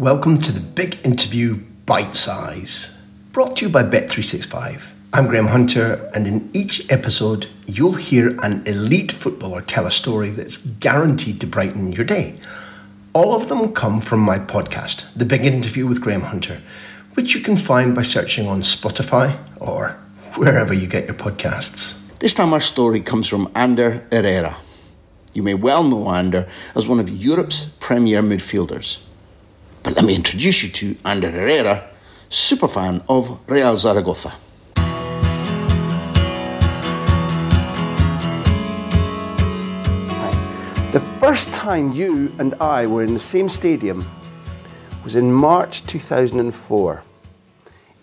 Welcome to the big interview Bite Size, brought to you by Bet365. I'm Graham Hunter, and in each episode, you'll hear an elite footballer tell a story that's guaranteed to brighten your day. All of them come from my podcast, The Big Interview with Graham Hunter, which you can find by searching on Spotify or wherever you get your podcasts. This time our story comes from Ander Herrera. You may well know Ander as one of Europe's premier midfielders. But let me introduce you to Ander Herrera, superfan of Real Zaragoza. The first time you and I were in the same stadium was in March 2004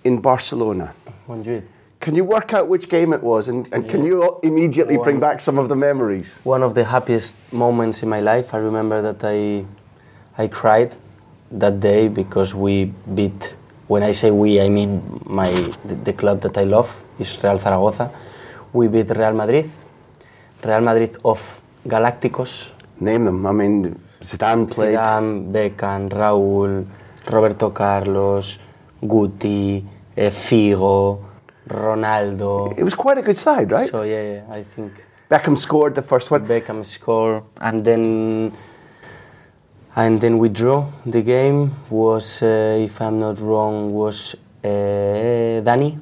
in Barcelona. Montjuic. Can you work out which game it was and, and can you immediately bring back some of the memories? One of the happiest moments in my life. I remember that I, I cried that day because we beat. When I say we, I mean my the, the club that I love is Real Zaragoza. We beat Real Madrid. Real Madrid of Galácticos. Name them. I mean, Zidane played. Zidane, Beckham, Raúl, Roberto Carlos, Guti, eh, Figo, Ronaldo. It was quite a good side, right? So yeah, yeah, I think Beckham scored the first one. Beckham scored, and then and then we draw. The game was, uh, if I'm not wrong, was uh, Danny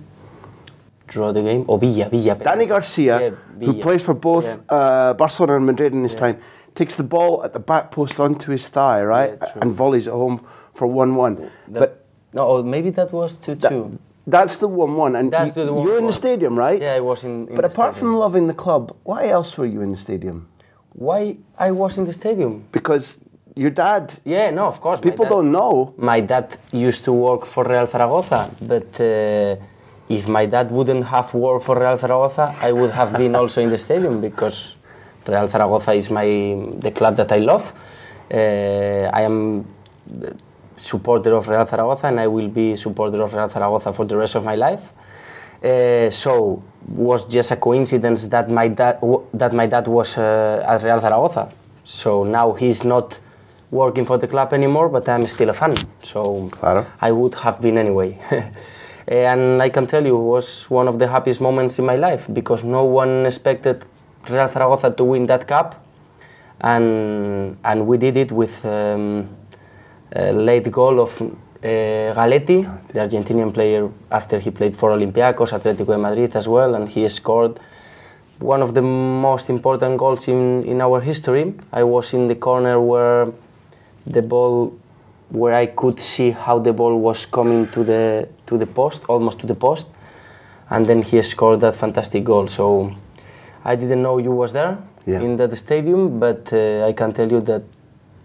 draw the game or Villa, Villa. Dani Garcia, Yeah, who plays for both Yeah. uh, Barcelona and Madrid in his time, takes the ball at the back post onto his thigh, right, Yeah, and volleys it home for one-one. But no, or maybe that was two that- that's the one-one, and That's you, the you're in the stadium, right? Yeah, I was in. in But apart stadium. from loving the club, why else were you in the stadium? why I was in the stadium. Because your dad. Yeah, no, of course. People dad- don't know. My dad used to work for Real Zaragoza, but uh, if my dad wouldn't have worked for Real Zaragoza, I would have been also in the stadium because Real Zaragoza is my the club that I love. Uh, I am supporter of Real Zaragoza, and I will be supporter of Real Zaragoza for the rest of my life. Uh, so was just a coincidence that my dad that my dad was uh, at Real Zaragoza. So now he's not working for the club anymore, but I'm still a fan. So Claro. I would have been anyway. and I can tell you, it was one of the happiest moments in my life because no one expected Real Zaragoza to win that cup, and and we did it with um, a late goal of uh, Galletti, the Argentinian player, after he played for Olympiacos, Atletico de Madrid as well, and he scored one of the most important goals in, in our history. I was in the corner where the ball, where I could see how the ball was coming to the to the post, almost to the post, and then he scored that fantastic goal. So I didn't know you was there Yeah. in that stadium, but uh, I can tell you that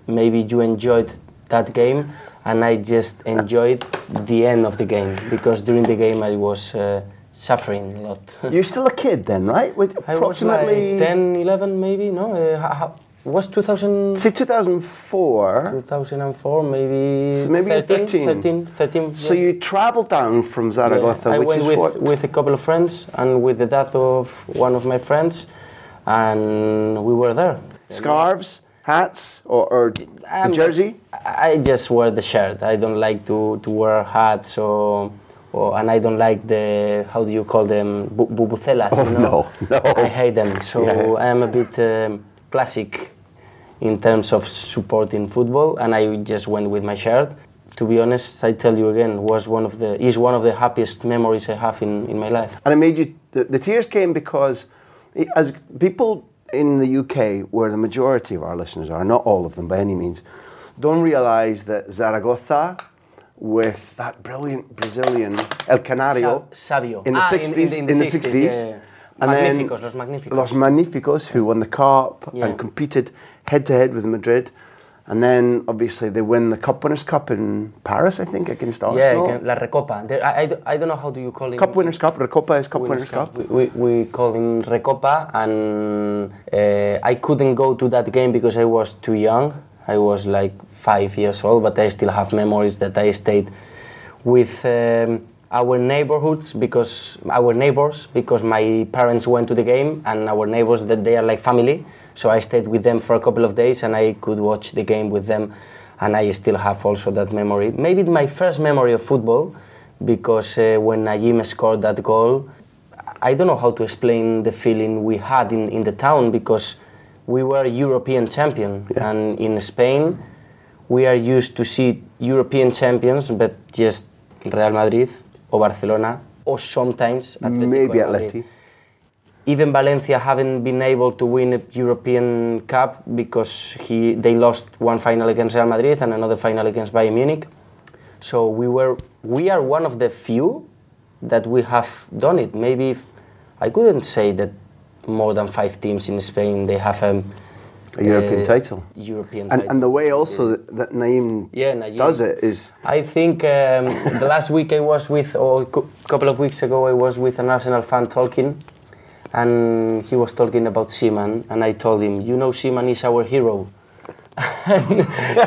maybe you enjoyed that game, and I just enjoyed the end of the game because during the game I was uh, suffering a lot. You're still a kid then, right? With I was approximately like 10, 11 maybe, no? Uh, ho- ho- was 2000, say 2004. 2004, maybe, So maybe you're 13, 13. 13, 13, So yeah. you travelled down from Zaragoza, Yeah, I which went is with, what? with a couple of friends and with the dad of one of my friends, and we were there. Scarves, hats, or, or the I'm- jersey? I just wear the shirt. I don't like to, to wear hats or or, and I don't like the how do you call them bu- bubucelas. Oh, you know? no, no. I hate them. So Yeah. I am a bit um, classic in terms of supporting football, and I just went with my shirt. To be honest, I tell you again, was one of the is one of the happiest memories I have in, in my life. And it made you, the, the tears came because as people in the UK, where the majority of our listeners are, not all of them by any means, don't realise that Zaragoza, with that brilliant Brazilian El Canario, Sa- Sabio. in the Ah, in- 60s, in the- in the 60s, yeah, yeah. And Magníficos, Los Magníficos. Los Magníficos, who won the cup Yeah. and competed head to head with Madrid. And then obviously they win the Cup Winners' Cup in Paris, I think, against Yeah, Arsenal. can- La Recopa. I, I, don't- I don't know how do you call it. Cup Winners' Cup, Recopa is Cup Winners' Winners' Cup. We, we, we call him Recopa, and uh, I couldn't go to that game because I was too young. I was like five years old, but I still have memories that I stayed with um, our neighborhoods because our neighbors because my parents went to the game and our neighbors that they are like family. So I stayed with them for a couple of days and I could watch the game with them, and I still have also that memory. Maybe my first memory of football because uh, when Nayim scored that goal, I don't know how to explain the feeling we had in, in the town because we were European champion and in Spain we are used to see European champions but just Real Madrid or Barcelona or sometimes Atletico Maybe. Atleti. Even Valencia haven't been able to win a European Cup because he, they lost one final against Real Madrid and another final against Bayern Munich. So we were we are one of the few that we have done it. Maybe I couldn't say that more than five teams in Spain they have a, A European uh, title. European And, title. and the way also that, that Nayim, Yeah, Nayim. does it is I think um, the last week I was with, or a couple of weeks ago, I was with an Arsenal fan talking, and he was talking about Seaman, and I told him, you know, Seaman is our hero. and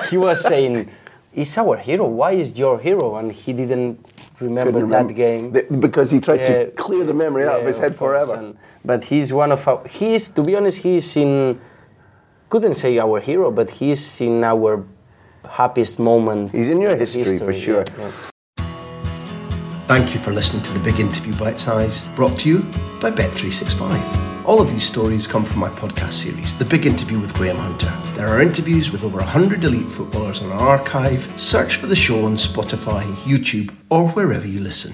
he was saying, "Is our hero? Why is your hero?" And he didn't remember couldn't that game. the- because he tried Yeah. to clear the memory out of Yeah, his head forever. and- but he's one of our. He's to be honest, he's in. Couldn't say our hero, but he's in our happiest moment. He's in your history, for yeah, sure. yeah. Thank you for listening to the Big Interview Bite Size, brought to you by Bet365. All of these stories come from my podcast series, The Big Interview with Graham Hunter. There are interviews with over 100 elite footballers on our archive. Search for the show on Spotify, YouTube, or wherever you listen.